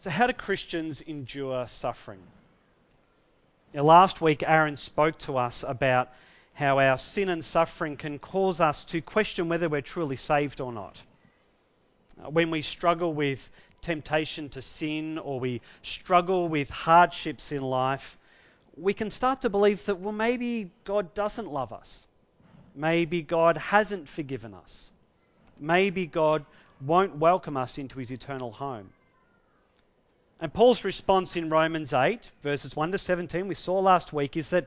So, how do Christians endure suffering? Now, last week, Aaron spoke to us about how our sin and suffering can cause us to question whether we're truly saved or not. Uh, when we struggle with temptation to sin or we struggle with hardships in life, we can start to believe that, well, maybe God doesn't love us. Maybe God hasn't forgiven us. Maybe God won't welcome us into his eternal home. And Paul's response in Romans 8, verses 1 to 17, we saw last week, is that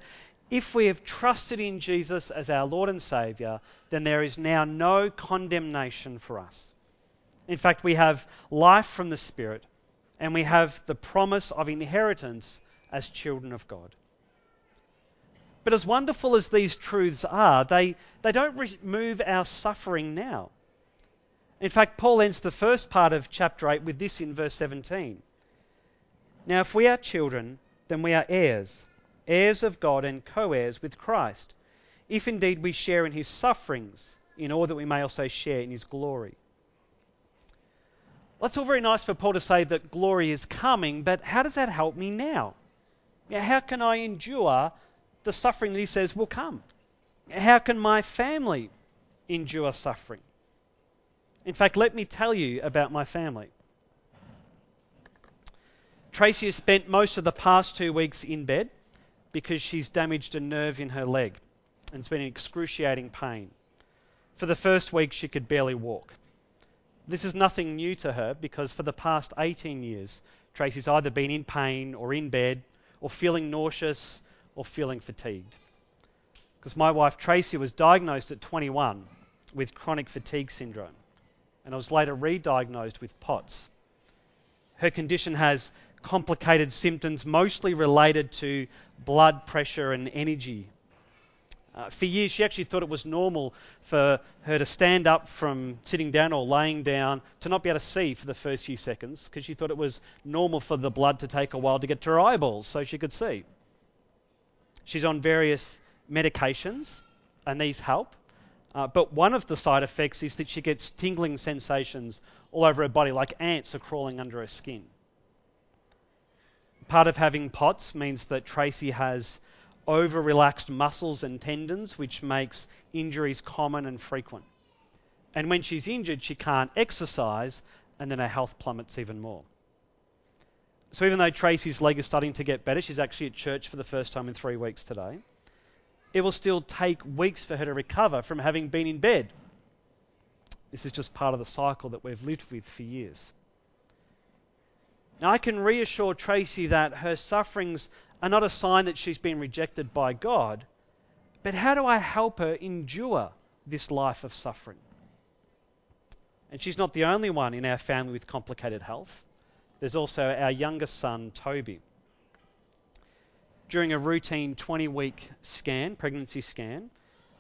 if we have trusted in Jesus as our Lord and Saviour, then there is now no condemnation for us. In fact, we have life from the Spirit, and we have the promise of inheritance as children of God. But as wonderful as these truths are, they, they don't remove our suffering now. In fact, Paul ends the first part of chapter 8 with this in verse 17. Now, if we are children, then we are heirs, heirs of God and co heirs with Christ, if indeed we share in his sufferings, in order that we may also share in his glory. Well, it's all very nice for Paul to say that glory is coming, but how does that help me now? How can I endure the suffering that he says will come? How can my family endure suffering? In fact, let me tell you about my family. Tracy has spent most of the past two weeks in bed because she's damaged a nerve in her leg and it's been in excruciating pain. For the first week, she could barely walk. This is nothing new to her because for the past 18 years, Tracy's either been in pain or in bed or feeling nauseous or feeling fatigued. Because my wife Tracy was diagnosed at 21 with chronic fatigue syndrome and I was later re diagnosed with POTS. Her condition has complicated symptoms, mostly related to blood pressure and energy. Uh, for years, she actually thought it was normal for her to stand up from sitting down or laying down to not be able to see for the first few seconds because she thought it was normal for the blood to take a while to get to her eyeballs so she could see. She's on various medications, and these help. Uh, but one of the side effects is that she gets tingling sensations all over her body, like ants are crawling under her skin. Part of having POTS means that Tracy has over relaxed muscles and tendons, which makes injuries common and frequent. And when she's injured, she can't exercise, and then her health plummets even more. So even though Tracy's leg is starting to get better, she's actually at church for the first time in three weeks today. It will still take weeks for her to recover from having been in bed. This is just part of the cycle that we've lived with for years. Now, I can reassure Tracy that her sufferings are not a sign that she's been rejected by God, but how do I help her endure this life of suffering? And she's not the only one in our family with complicated health. There's also our youngest son, Toby. During a routine 20 week scan, pregnancy scan,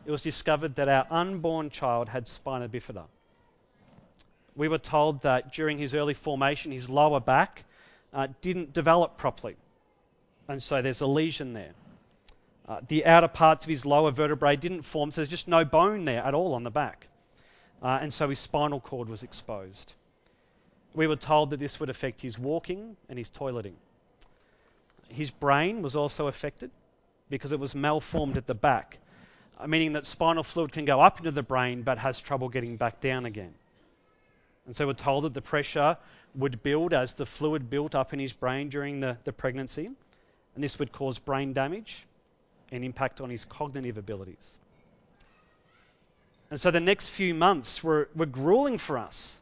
it was discovered that our unborn child had spina bifida. We were told that during his early formation, his lower back uh, didn't develop properly. And so there's a lesion there. Uh, the outer parts of his lower vertebrae didn't form, so there's just no bone there at all on the back. Uh, and so his spinal cord was exposed. We were told that this would affect his walking and his toileting. His brain was also affected because it was malformed at the back, meaning that spinal fluid can go up into the brain but has trouble getting back down again. And so we're told that the pressure would build as the fluid built up in his brain during the, the pregnancy, and this would cause brain damage and impact on his cognitive abilities. And so the next few months were, were grueling for us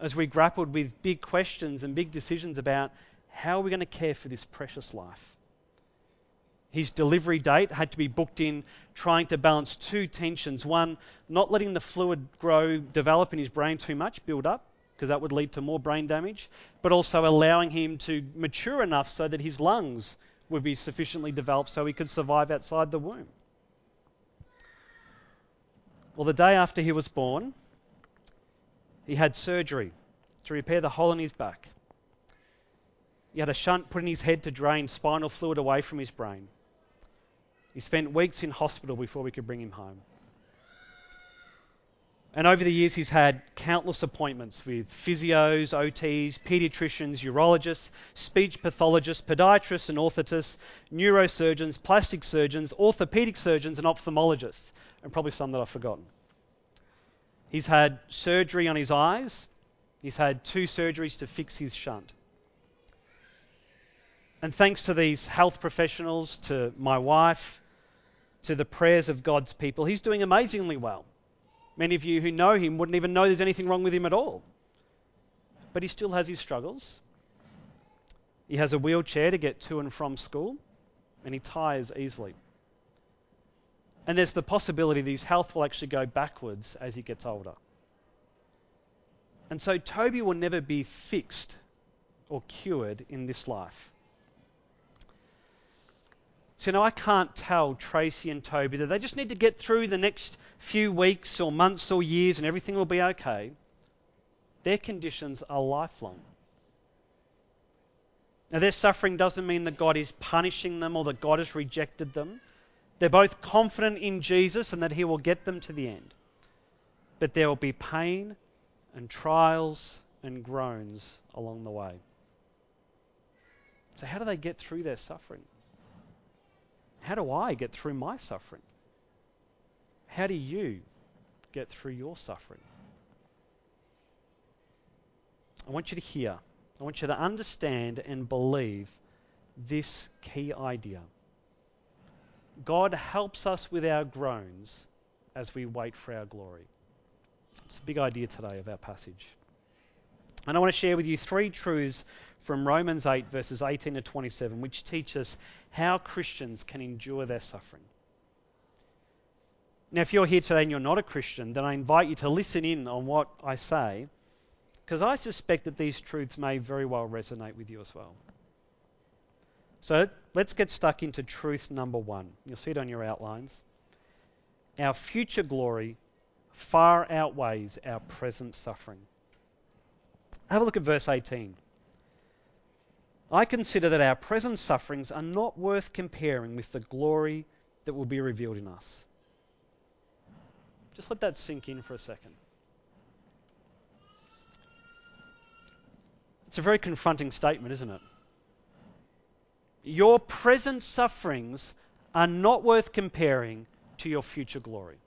as we grappled with big questions and big decisions about how are we going to care for this precious life. His delivery date had to be booked in trying to balance two tensions. One, not letting the fluid grow, develop in his brain too much, build up, because that would lead to more brain damage, but also allowing him to mature enough so that his lungs would be sufficiently developed so he could survive outside the womb. Well, the day after he was born, he had surgery to repair the hole in his back. He had a shunt put in his head to drain spinal fluid away from his brain. He spent weeks in hospital before we could bring him home. And over the years, he's had countless appointments with physios, OTs, pediatricians, urologists, speech pathologists, podiatrists and orthotists, neurosurgeons, plastic surgeons, orthopedic surgeons, and ophthalmologists, and probably some that I've forgotten. He's had surgery on his eyes. He's had two surgeries to fix his shunt. And thanks to these health professionals, to my wife, to the prayers of God's people, he's doing amazingly well. Many of you who know him wouldn't even know there's anything wrong with him at all. But he still has his struggles. He has a wheelchair to get to and from school, and he tires easily. And there's the possibility that his health will actually go backwards as he gets older. And so Toby will never be fixed or cured in this life. So, know, I can't tell Tracy and Toby that they just need to get through the next few weeks or months or years and everything will be okay. Their conditions are lifelong. Now, their suffering doesn't mean that God is punishing them or that God has rejected them. They're both confident in Jesus and that He will get them to the end. But there will be pain and trials and groans along the way. So, how do they get through their suffering? How do I get through my suffering? How do you get through your suffering? I want you to hear, I want you to understand and believe this key idea. God helps us with our groans as we wait for our glory. It's a big idea today of our passage. And I want to share with you three truths from Romans 8, verses 18 to 27, which teach us how Christians can endure their suffering. Now, if you're here today and you're not a Christian, then I invite you to listen in on what I say, because I suspect that these truths may very well resonate with you as well. So let's get stuck into truth number one. You'll see it on your outlines. Our future glory far outweighs our present suffering. Have a look at verse 18. I consider that our present sufferings are not worth comparing with the glory that will be revealed in us. Just let that sink in for a second. It's a very confronting statement, isn't it? Your present sufferings are not worth comparing to your future glory.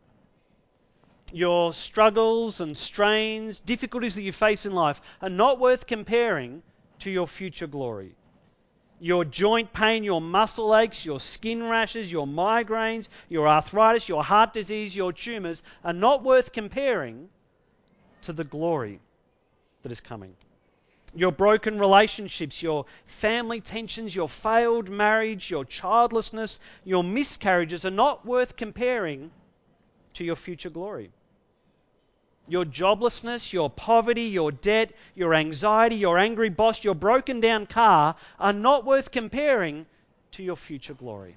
Your struggles and strains, difficulties that you face in life are not worth comparing to your future glory. Your joint pain, your muscle aches, your skin rashes, your migraines, your arthritis, your heart disease, your tumors are not worth comparing to the glory that is coming. Your broken relationships, your family tensions, your failed marriage, your childlessness, your miscarriages are not worth comparing to your future glory your joblessness, your poverty, your debt, your anxiety, your angry boss, your broken down car are not worth comparing to your future glory.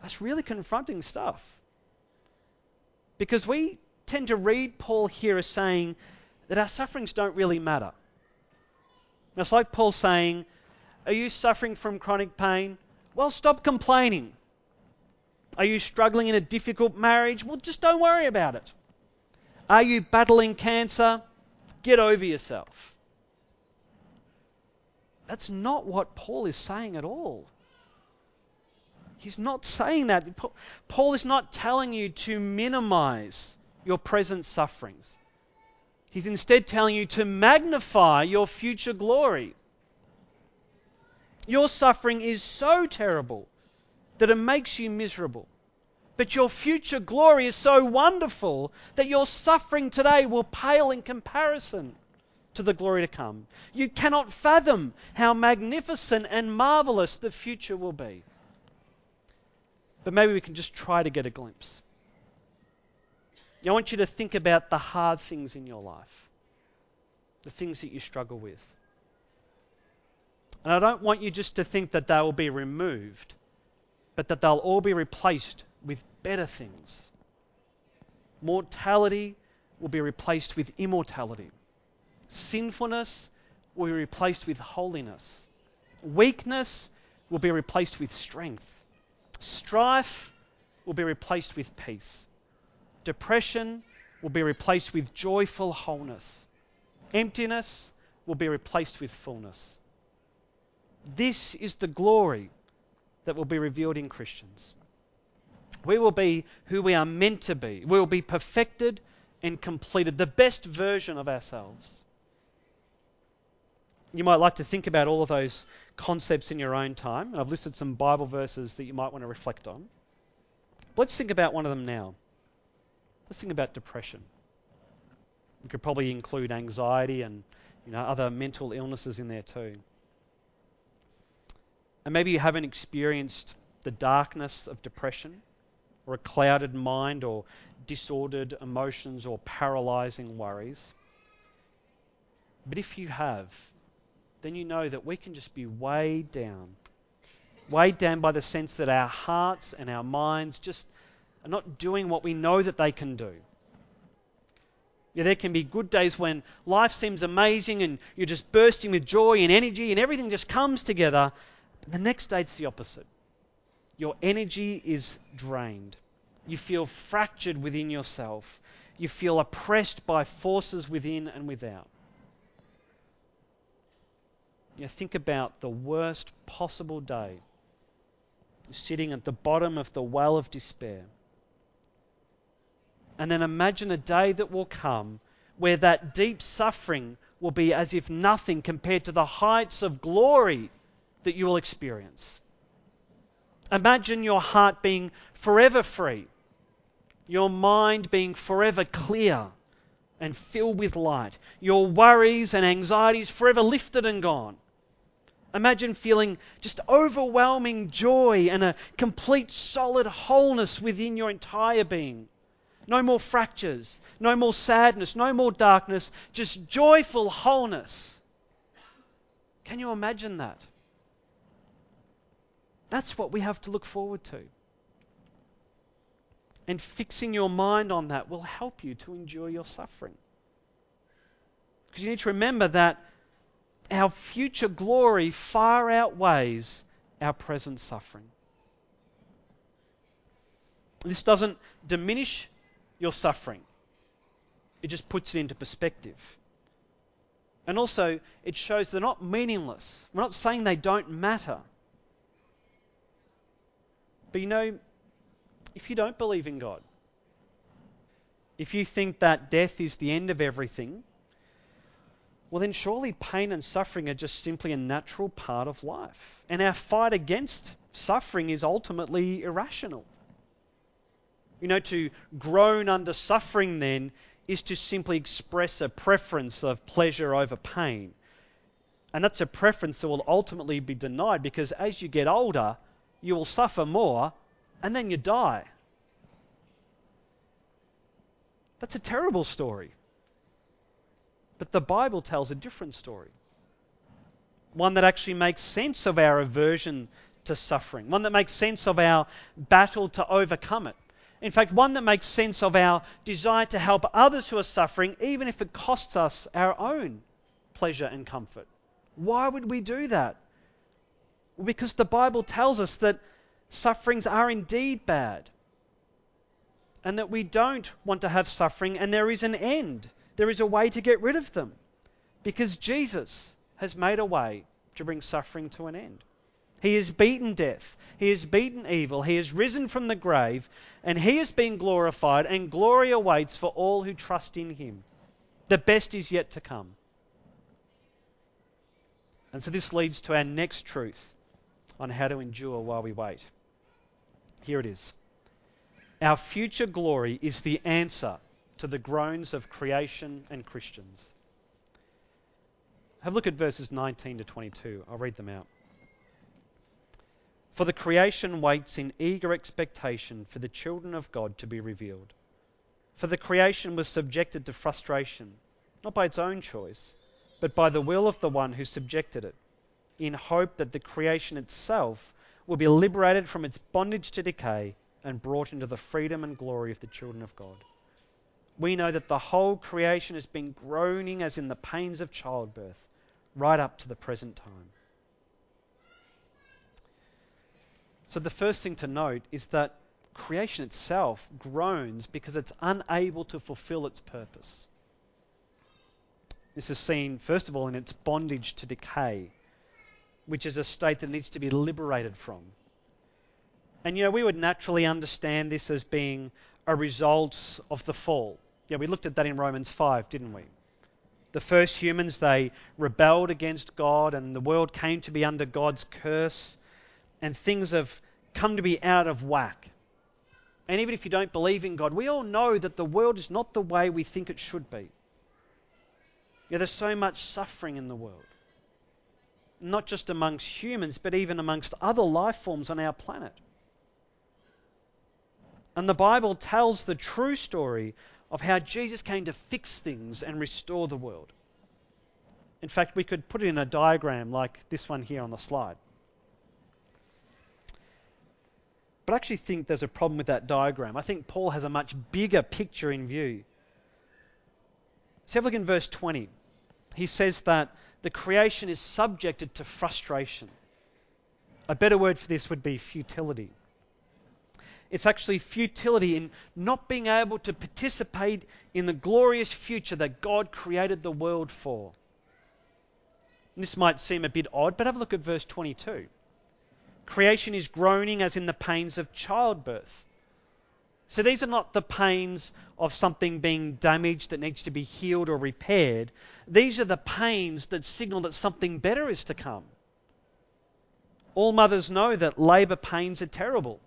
That's really confronting stuff. Because we tend to read Paul here as saying that our sufferings don't really matter. It's like Paul saying, Are you suffering from chronic pain? Well, stop complaining. Are you struggling in a difficult marriage? Well, just don't worry about it. Are you battling cancer? Get over yourself. That's not what Paul is saying at all. He's not saying that. Paul is not telling you to minimize your present sufferings. He's instead telling you to magnify your future glory. Your suffering is so terrible that it makes you miserable. But your future glory is so wonderful that your suffering today will pale in comparison to the glory to come. You cannot fathom how magnificent and marvelous the future will be. But maybe we can just try to get a glimpse. I want you to think about the hard things in your life, the things that you struggle with. And I don't want you just to think that they will be removed but that they'll all be replaced with better things. Mortality will be replaced with immortality. Sinfulness will be replaced with holiness. Weakness will be replaced with strength. Strife will be replaced with peace. depression will be replaced with joyful wholeness. Emptiness will be replaced with fullness. This is the glory that will be revealed in Christians. We will be who we are meant to be. We will be perfected and completed, the best version of ourselves. You might like to think about all of those concepts in your own time. I've listed some Bible verses that you might want to reflect on. Let's think about one of them now. Let's think about depression. We could probably include anxiety and you know, other mental illnesses in there too. And maybe you haven't experienced the darkness of depression or a clouded mind or disordered emotions or paralyzing worries. But if you have, then you know that we can just be weighed down. Weighed down by the sense that our hearts and our minds just are not doing what we know that they can do. Yeah, there can be good days when life seems amazing and you're just bursting with joy and energy and everything just comes together. The next it's the opposite. Your energy is drained. You feel fractured within yourself. You feel oppressed by forces within and without. You think about the worst possible day. sitting at the bottom of the well of despair. And then imagine a day that will come where that deep suffering will be as if nothing compared to the heights of glory that you will experience. Imagine your heart being forever free, your mind being forever clear and filled with light, your worries and anxieties forever lifted and gone. Imagine feeling just overwhelming joy and a complete solid wholeness within your entire being. No more fractures, no more sadness, no more darkness, just joyful wholeness. Can you imagine that? That's what we have to look forward to. And fixing your mind on that will help you to endure your suffering. Because you need to remember that our future glory far outweighs our present suffering. This doesn't diminish your suffering. It just puts it into perspective. And also, it shows they're not meaningless. We're not saying they don't matter. But you know, if you don't believe in God, if you think that death is the end of everything, well, then surely pain and suffering are just simply a natural part of life. And our fight against suffering is ultimately irrational. You know, to groan under suffering then is to simply express a preference of pleasure over pain. And that's a preference that will ultimately be denied because as you get older, you will suffer more and then you die. That's a terrible story. But the Bible tells a different story. One that actually makes sense of our aversion to suffering, one that makes sense of our battle to overcome it. In fact, one that makes sense of our desire to help others who are suffering, even if it costs us our own pleasure and comfort. Why would we do that? Well, because the Bible tells us that sufferings are indeed bad and that we don't want to have suffering and there is an end. There is a way to get rid of them because Jesus has made a way to bring suffering to an end. He has beaten death. He has beaten evil. He has risen from the grave, and he has been glorified, and glory awaits for all who trust in him. The best is yet to come. And so this leads to our next truth on how to endure while we wait. Here it is. Our future glory is the answer to the groans of creation and Christians. Have a look at verses 19 to 22. I'll read them out. For the creation waits in eager expectation for the children of God to be revealed. For the creation was subjected to frustration, not by its own choice, but by the will of the one who subjected it, in hope that the creation itself will be liberated from its bondage to decay and brought into the freedom and glory of the children of God. We know that the whole creation has been groaning as in the pains of childbirth right up to the present time. So, the first thing to note is that creation itself groans because it's unable to fulfill its purpose. This is seen, first of all, in its bondage to decay, which is a state that needs to be liberated from. And you know, we would naturally understand this as being a result of the fall. Yeah, we looked at that in Romans 5, didn't we? The first humans, they rebelled against God, and the world came to be under God's curse, and things have come to be out of whack. And even if you don't believe in God, we all know that the world is not the way we think it should be. Yeah, there's so much suffering in the world. Not just amongst humans, but even amongst other life forms on our planet. And the Bible tells the true story of how Jesus came to fix things and restore the world. In fact, we could put it in a diagram like this one here on the slide. But I actually think there's a problem with that diagram. I think Paul has a much bigger picture in view. So look in verse 20. He says that the creation is subjected to frustration. A better word for this would be futility. It's actually futility in not being able to participate in the glorious future that God created the world for. This might seem a bit odd, but have a look at verse 22. Creation is groaning as in the pains of childbirth. So these are not the pains of something being damaged that needs to be healed or repaired. These are the pains that signal that something better is to come. All mothers know that labour pains are terrible.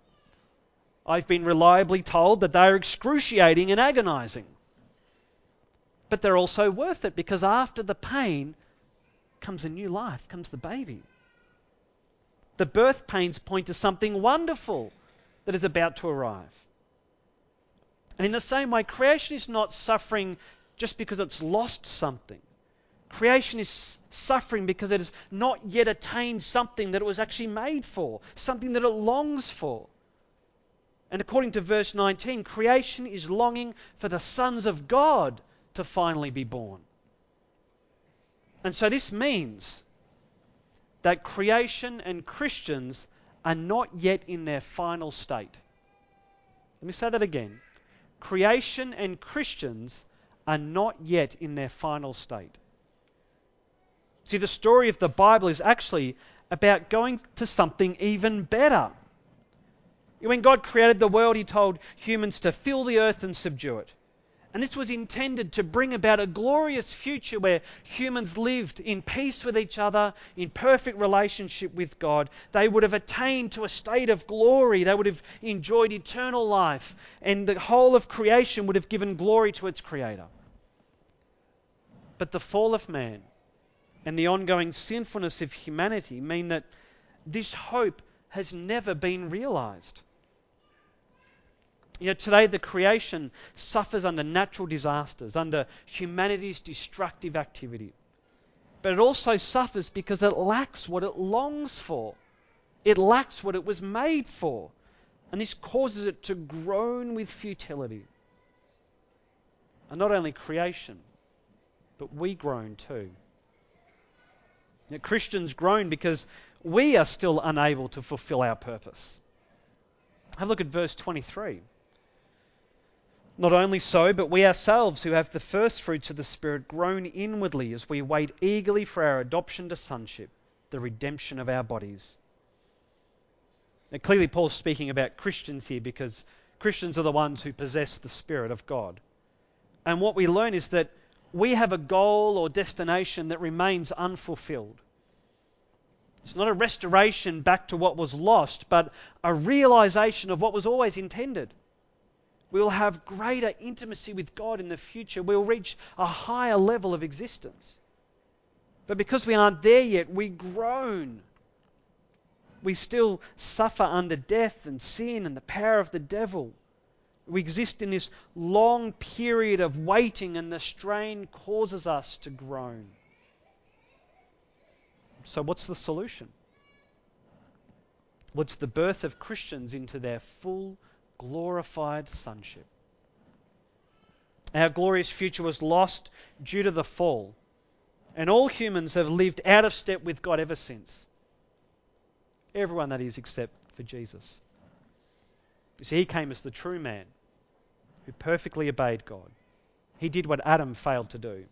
I've been reliably told that they are excruciating and agonizing. But they're also worth it because after the pain comes a new life, comes the baby. The birth pains point to something wonderful that is about to arrive. And in the same way, creation is not suffering just because it's lost something. Creation is suffering because it has not yet attained something that it was actually made for, something that it longs for. And according to verse 19, creation is longing for the sons of God to finally be born. And so this means that creation and Christians are not yet in their final state. Let me say that again. Creation and Christians are not yet in their final state. See, the story of the Bible is actually about going to something even better. When God created the world, He told humans to fill the earth and subdue it. And this was intended to bring about a glorious future where humans lived in peace with each other, in perfect relationship with God. They would have attained to a state of glory. They would have enjoyed eternal life. And the whole of creation would have given glory to its Creator. But the fall of man and the ongoing sinfulness of humanity mean that this hope has never been realized. You know, today the creation suffers under natural disasters, under humanity's destructive activity. But it also suffers because it lacks what it longs for. It lacks what it was made for. And this causes it to groan with futility. And not only creation, but we groan too. Know, Christians groan because we are still unable to fulfill our purpose. Have a look at verse 23. Not only so, but we ourselves who have the first fruits of the Spirit groan inwardly as we wait eagerly for our adoption to sonship, the redemption of our bodies. Now, clearly, Paul's speaking about Christians here because Christians are the ones who possess the Spirit of God. And what we learn is that we have a goal or destination that remains unfulfilled. It's not a restoration back to what was lost, but a realization of what was always intended. We will have greater intimacy with God in the future. We'll reach a higher level of existence. But because we aren't there yet, we groan. We still suffer under death and sin and the power of the devil. We exist in this long period of waiting, and the strain causes us to groan. So, what's the solution? What's the birth of Christians into their full glorified sonship. Our glorious future was lost due to the fall, and all humans have lived out of step with God ever since. Everyone, that is, except for Jesus. You see, he came as the true man who perfectly obeyed God. He did what Adam failed to do.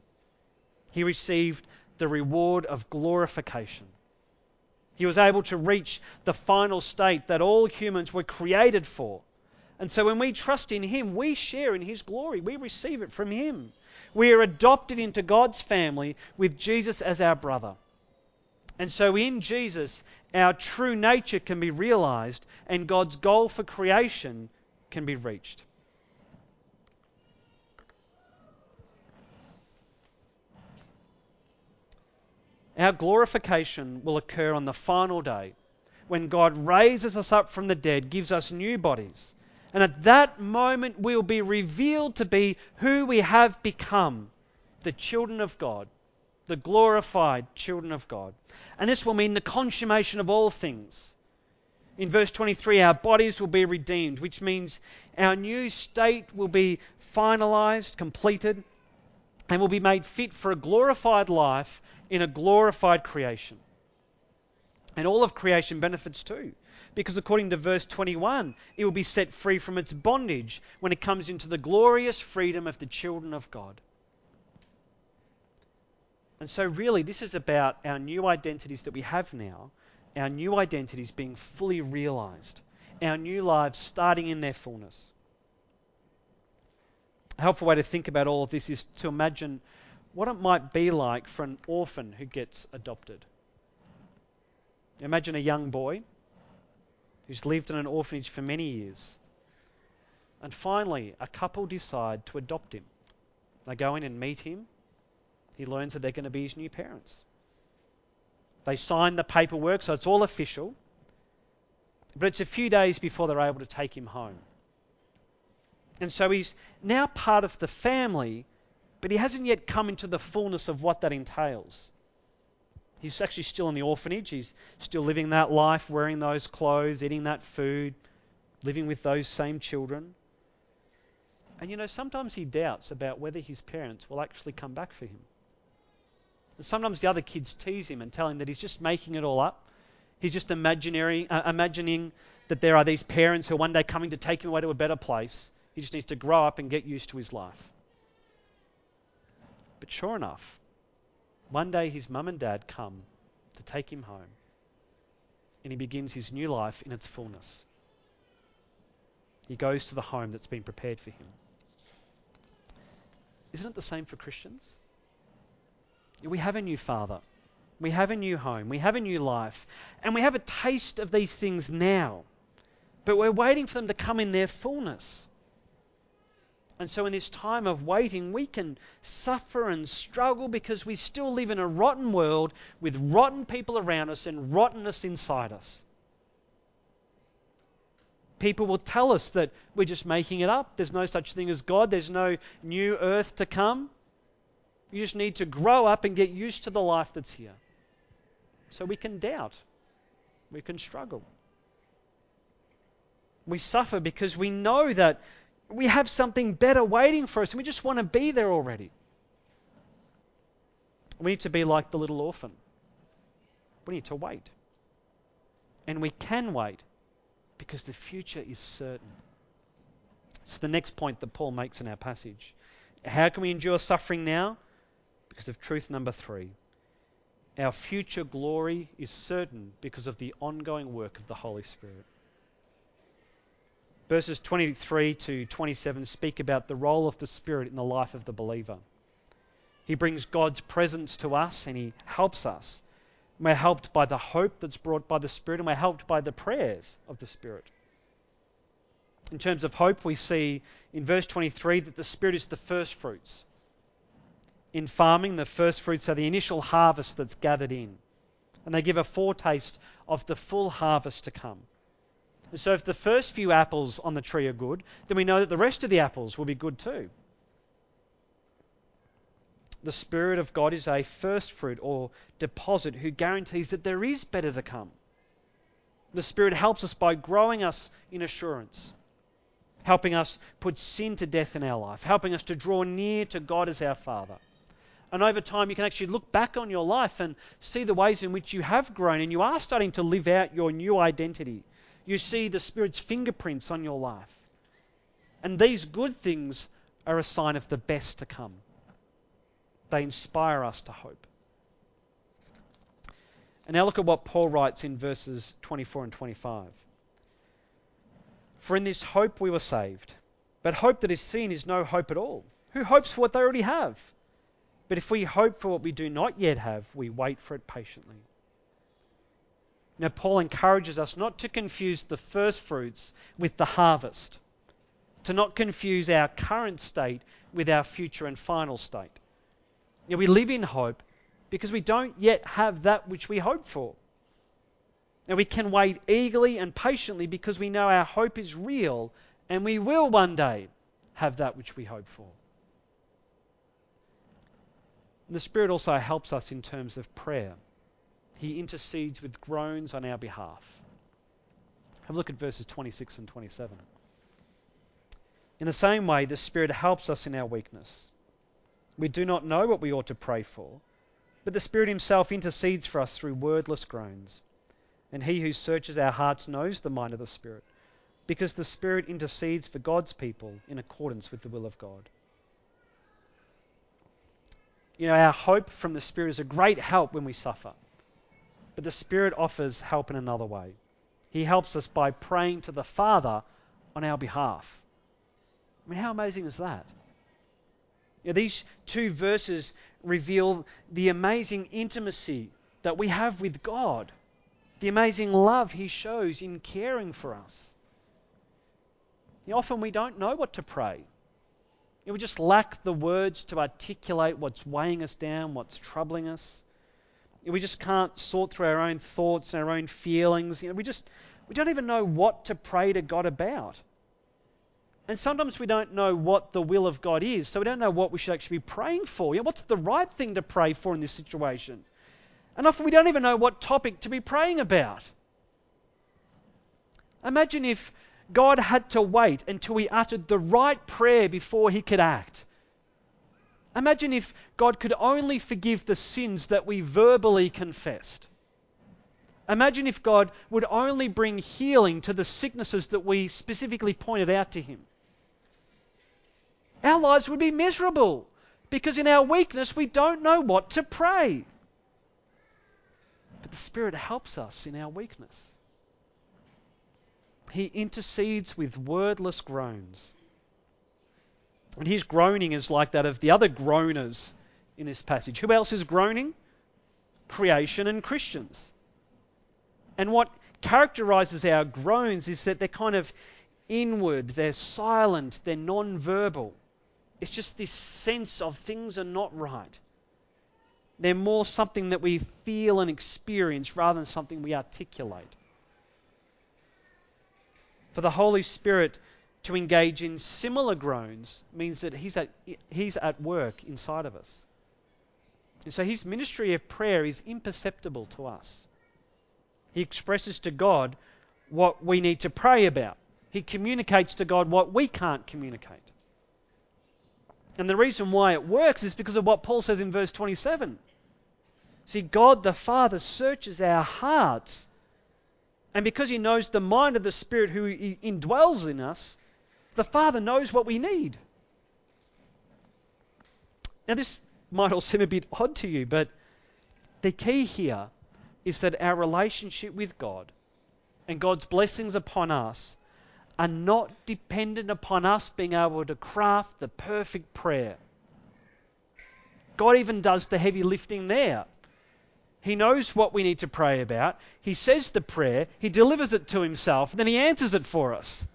He received the reward of glorification. He was able to reach the final state that all humans were created for. And so when we trust in Him, we share in His glory. We receive it from Him. We are adopted into God's family with Jesus as our brother. And so in Jesus, our true nature can be realized and God's goal for creation can be reached. Our glorification will occur on the final day when God raises us up from the dead, gives us new bodies. And at that moment, we'll be revealed to be who we have become the children of God, the glorified children of God. And this will mean the consummation of all things. In verse 23, our bodies will be redeemed, which means our new state will be finalized, completed, and will be made fit for a glorified life in a glorified creation. And all of creation benefits too. Because according to verse 21, it will be set free from its bondage when it comes into the glorious freedom of the children of God. And so, really, this is about our new identities that we have now, our new identities being fully realized, our new lives starting in their fullness. A helpful way to think about all of this is to imagine what it might be like for an orphan who gets adopted. Imagine a young boy who's lived in an orphanage for many years. And finally, a couple decide to adopt him. They go in and meet him. He learns that they're going to be his new parents. They sign the paperwork, so it's all official. But it's a few days before they're able to take him home. And so he's now part of the family, but he hasn't yet come into the fullness of what that entails. He's actually still in the orphanage. He's still living that life, wearing those clothes, eating that food, living with those same children. And you know, sometimes he doubts about whether his parents will actually come back for him. And sometimes the other kids tease him and tell him that he's just making it all up. He's just imaginary, uh, imagining that there are these parents who are one day coming to take him away to a better place. He just needs to grow up and get used to his life. But sure enough, one day his mum and dad come to take him home, and he begins his new life in its fullness. He goes to the home that's been prepared for him. Isn't it the same for Christians? We have a new father. We have a new home. We have a new life. And we have a taste of these things now. But we're waiting for them to come in their fullness. And so, in this time of waiting, we can suffer and struggle because we still live in a rotten world with rotten people around us and rottenness inside us. People will tell us that we're just making it up. There's no such thing as God, there's no new earth to come. You just need to grow up and get used to the life that's here. So we can doubt, we can struggle. We suffer because we know that we have something better waiting for us and we just want to be there already. We need to be like the little orphan. We need to wait. And we can wait because the future is certain. It's the next point that Paul makes in our passage. How can we endure suffering now? Because of truth number three. Our future glory is certain because of the ongoing work of the Holy Spirit. Verses 23 to 27 speak about the role of the Spirit in the life of the believer. He brings God's presence to us and He helps us. We're helped by the hope that's brought by the Spirit, and we're helped by the prayers of the Spirit. In terms of hope, we see in verse 23 that the Spirit is the first fruits. In farming, the first fruits are the initial harvest that's gathered in, and they give a foretaste of the full harvest to come. So, if the first few apples on the tree are good, then we know that the rest of the apples will be good too. The Spirit of God is a first fruit or deposit who guarantees that there is better to come. The Spirit helps us by growing us in assurance, helping us put sin to death in our life, helping us to draw near to God as our Father. And over time, you can actually look back on your life and see the ways in which you have grown and you are starting to live out your new identity You see the Spirit's fingerprints on your life. And these good things are a sign of the best to come. They inspire us to hope. And now look at what Paul writes in verses 24 and 25. For in this hope we were saved. But hope that is seen is no hope at all. Who hopes for what they already have? But if we hope for what we do not yet have, we wait for it patiently. Now, Paul encourages us not to confuse the first fruits with the harvest, to not confuse our current state with our future and final state. Now, we live in hope because we don't yet have that which we hope for. Now, we can wait eagerly and patiently because we know our hope is real and we will one day have that which we hope for. The Spirit also helps us in terms of prayer. He intercedes with groans on our behalf. Have a look at verses 26 and 27. In the same way, the Spirit helps us in our weakness. We do not know what we ought to pray for, but the Spirit Himself intercedes for us through wordless groans. And He who searches our hearts knows the mind of the Spirit, because the Spirit intercedes for God's people in accordance with the will of God. You know, our hope from the Spirit is a great help when we suffer, but the Spirit offers help in another way. He helps us by praying to the Father on our behalf. I mean, how amazing is that? You know, these two verses reveal the amazing intimacy that we have with God, the amazing love He shows in caring for us. You know, often we don't know what to pray. You know, we just lack the words to articulate what's weighing us down, what's troubling us. We just can't sort through our own thoughts and our own feelings. You know, we just we don't even know what to pray to God about. And sometimes we don't know what the will of God is, so we don't know what we should actually be praying for. You know, what's the right thing to pray for in this situation? And often we don't even know what topic to be praying about. Imagine if God had to wait until he uttered the right prayer before he could act. Imagine if God could only forgive the sins that we verbally confessed. Imagine if God would only bring healing to the sicknesses that we specifically pointed out to him our lives would be miserable because in our weakness we don't know what to pray. But the Spirit helps us in our weakness. He intercedes with wordless groans. And his groaning is like that of the other groaners in this passage. Who else is groaning? Creation and Christians. And what characterizes our groans is that they're kind of inward, they're silent, they're non verbal. It's just this sense of things are not right. They're more something that we feel and experience rather than something we articulate. For the Holy Spirit to engage in similar groans means that He's at, he's at work inside of us. And so His ministry of prayer is imperceptible to us. He expresses to God what we need to pray about, He communicates to God what we can't communicate. And the reason why it works is because of what Paul says in verse 27. See, God the Father searches our hearts. And because he knows the mind of the Spirit who indwells in us, the Father knows what we need. Now, this might all seem a bit odd to you, but the key here is that our relationship with God and God's blessings upon us are not dependent upon us being able to craft the perfect prayer. God even does the heavy lifting there. He knows what we need to pray about. He says the prayer, He delivers it to Himself, and then He answers it for us.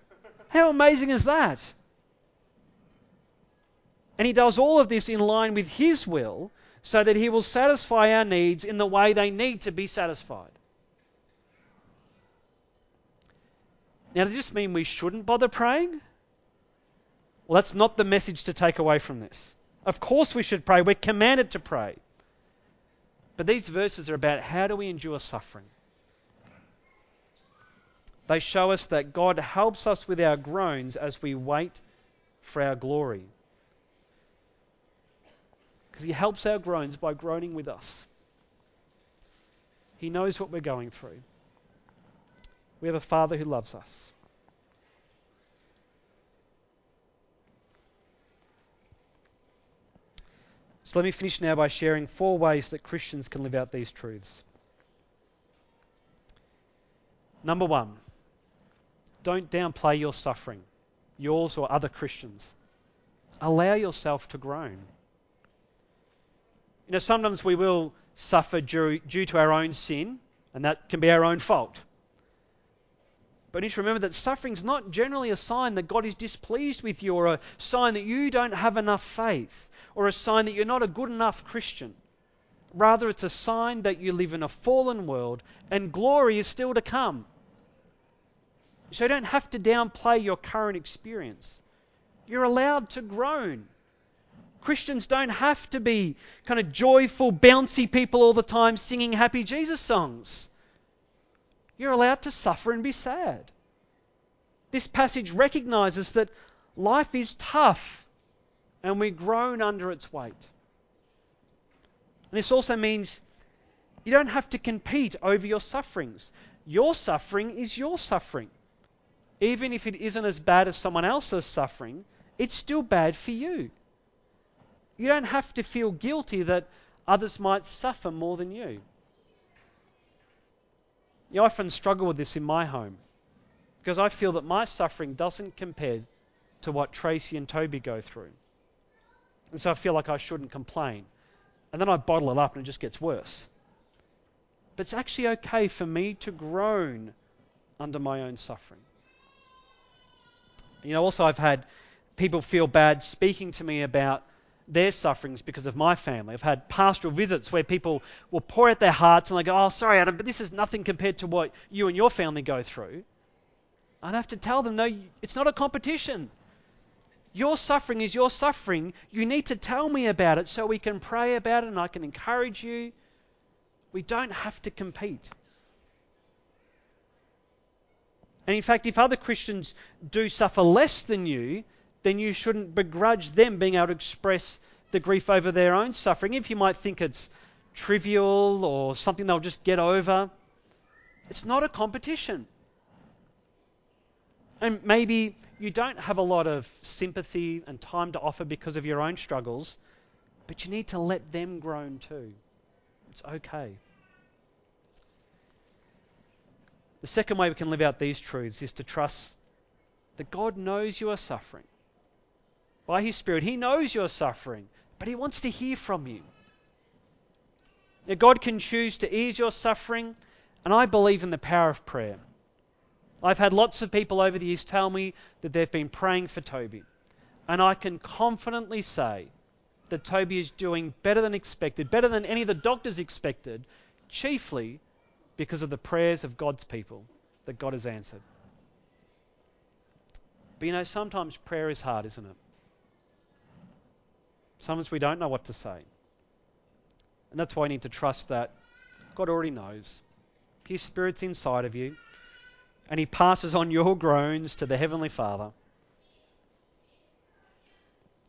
How amazing is that? And He does all of this in line with His will so that He will satisfy our needs in the way they need to be satisfied. Now, does this mean we shouldn't bother praying? Well, that's not the message to take away from this. Of course, we should pray. We're commanded to pray. But these verses are about how do we endure suffering. They show us that God helps us with our groans as we wait for our glory. Because He helps our groans by groaning with us. He knows what we're going through. We have a Father who loves us. So let me finish now by sharing four ways that Christians can live out these truths. Number one, don't downplay your suffering, yours or other Christians. Allow yourself to groan. You know, sometimes we will suffer due, due to our own sin, and that can be our own fault. But you need to remember that suffering is not generally a sign that God is displeased with you or a sign that you don't have enough faith or a sign that you're not a good enough Christian. Rather, it's a sign that you live in a fallen world and glory is still to come. So you don't have to downplay your current experience. You're allowed to groan. Christians don't have to be kind of joyful, bouncy people all the time singing happy Jesus songs. You're allowed to suffer and be sad. This passage recognizes that life is tough and we groan under its weight. And this also means you don't have to compete over your sufferings. Your suffering is your suffering. Even if it isn't as bad as someone else's suffering, it's still bad for you. You don't have to feel guilty that others might suffer more than you. You often struggle with this in my home because I feel that my suffering doesn't compare to what Tracy and Toby go through. And so I feel like I shouldn't complain. And then I bottle it up and it just gets worse. But it's actually okay for me to groan under my own suffering. You know, also I've had people feel bad speaking to me about their sufferings because of my family. I've had pastoral visits where people will pour out their hearts and they go, Oh, sorry, Adam, but this is nothing compared to what you and your family go through. I'd have to tell them, No, it's not a competition. Your suffering is your suffering. You need to tell me about it so we can pray about it and I can encourage you. We don't have to compete. And in fact, if other Christians do suffer less than you, then you shouldn't begrudge them being able to express the grief over their own suffering. If you might think it's trivial or something they'll just get over, it's not a competition. And maybe you don't have a lot of sympathy and time to offer because of your own struggles, but you need to let them groan too. It's okay. The second way we can live out these truths is to trust that God knows you are suffering. By His Spirit, He knows you're suffering, but He wants to hear from you. Now, God can choose to ease your suffering, and I believe in the power of prayer. I've had lots of people over the years tell me that they've been praying for Toby, and I can confidently say that Toby is doing better than expected, better than any of the doctors expected, chiefly because of the prayers of God's people that God has answered. But you know, sometimes prayer is hard, isn't it? Sometimes we don't know what to say. And that's why I need to trust that God already knows. His Spirit's inside of you, and He passes on your groans to the Heavenly Father.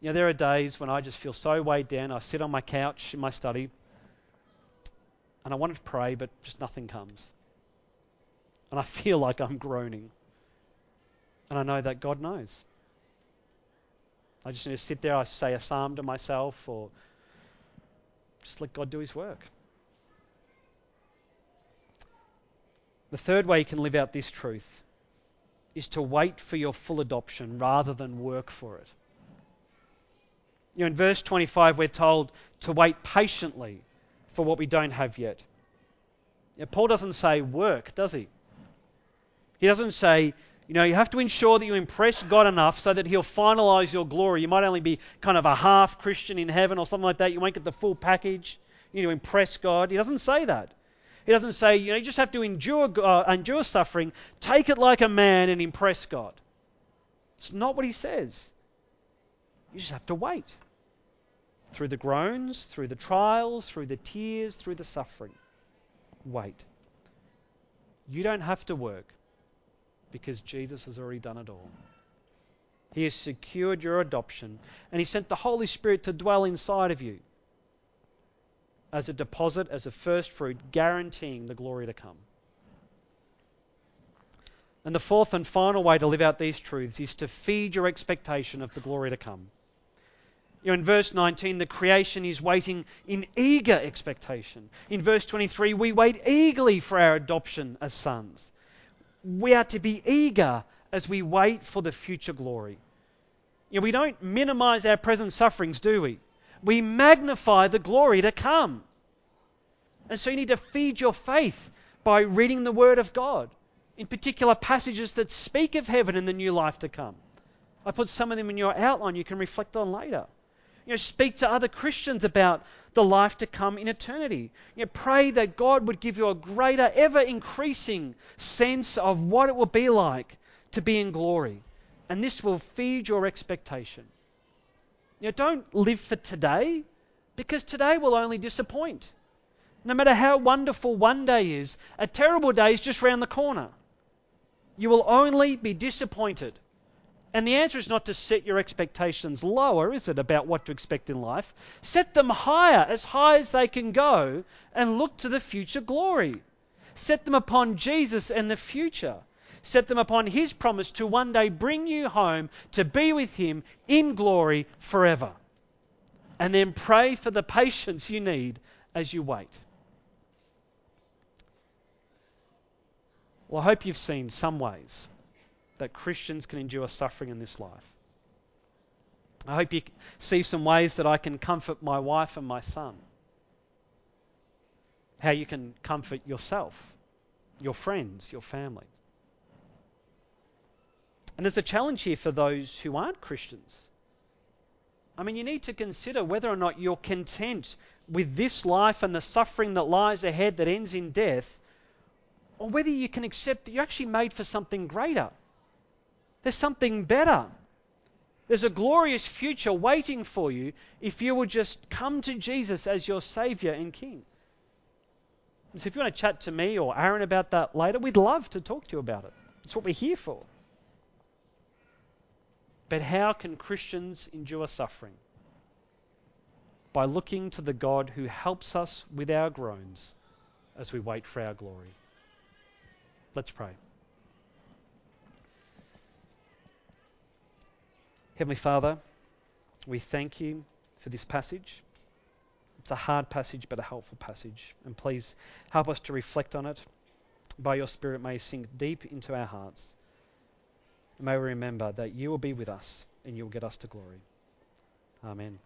You know, there are days when I just feel so weighed down. I sit on my couch in my study and I wanted to pray, but just nothing comes. And I feel like I'm groaning. And I know that God knows. I just need to sit there, I say a psalm to myself, or just let God do His work. The third way you can live out this truth is to wait for your full adoption rather than work for it. You know, in verse 25, we're told to wait patiently for what we don't have yet. Now, Paul doesn't say work, does he? He doesn't say, you know, you have to ensure that you impress God enough so that He'll finalize your glory. You might only be kind of a half Christian in heaven or something like that. You won't get the full package. You need to impress God. He doesn't say that. He doesn't say, you know, you just have to endure, uh, endure suffering, take it like a man, and impress God. It's not what He says. You just have to wait through the groans, through the trials, through the tears, through the suffering. Wait. You don't have to work because Jesus has already done it all. He has secured your adoption and He sent the Holy Spirit to dwell inside of you as a deposit, as a first fruit, guaranteeing the glory to come. And the fourth and final way to live out these truths is to feed your expectation of the glory to come. You know, in verse 19, the creation is waiting in eager expectation. In verse 23, we wait eagerly for our adoption as sons. We are to be eager as we wait for the future glory. You know, we don't minimize our present sufferings, do we? We magnify the glory to come. And so you need to feed your faith by reading the Word of God, in particular passages that speak of heaven and the new life to come. I put some of them in your outline you can reflect on later. You know, speak to other Christians about the life to come in eternity. You know, pray that God would give you a greater, ever increasing sense of what it will be like to be in glory. And this will feed your expectation. You know, don't live for today because today will only disappoint. No matter how wonderful one day is, a terrible day is just round the corner. You will only be disappointed. And the answer is not to set your expectations lower, is it, about what to expect in life? Set them higher, as high as they can go, and look to the future glory. Set them upon Jesus and the future. Set them upon his promise to one day bring you home to be with him in glory forever. And then pray for the patience you need as you wait. Well, I hope you've seen some ways that Christians can endure suffering in this life. I hope you see some ways that I can comfort my wife and my son. How you can comfort yourself, your friends, your family. And there's a challenge here for those who aren't Christians. I mean, you need to consider whether or not you're content with this life and the suffering that lies ahead that ends in death, or whether you can accept that you're actually made for something greater. There's something better. There's a glorious future waiting for you if you will just come to Jesus as your Savior and King. So if you want to chat to me or Aaron about that later, we'd love to talk to you about it. That's what we're here for. But how can Christians endure suffering? By looking to the God who helps us with our groans as we wait for our glory. Let's pray. Heavenly Father, we thank you for this passage. It's a hard passage, but a helpful passage. And please help us to reflect on it. By your Spirit, may it sink deep into our hearts. And may we remember that you will be with us and you will get us to glory. Amen.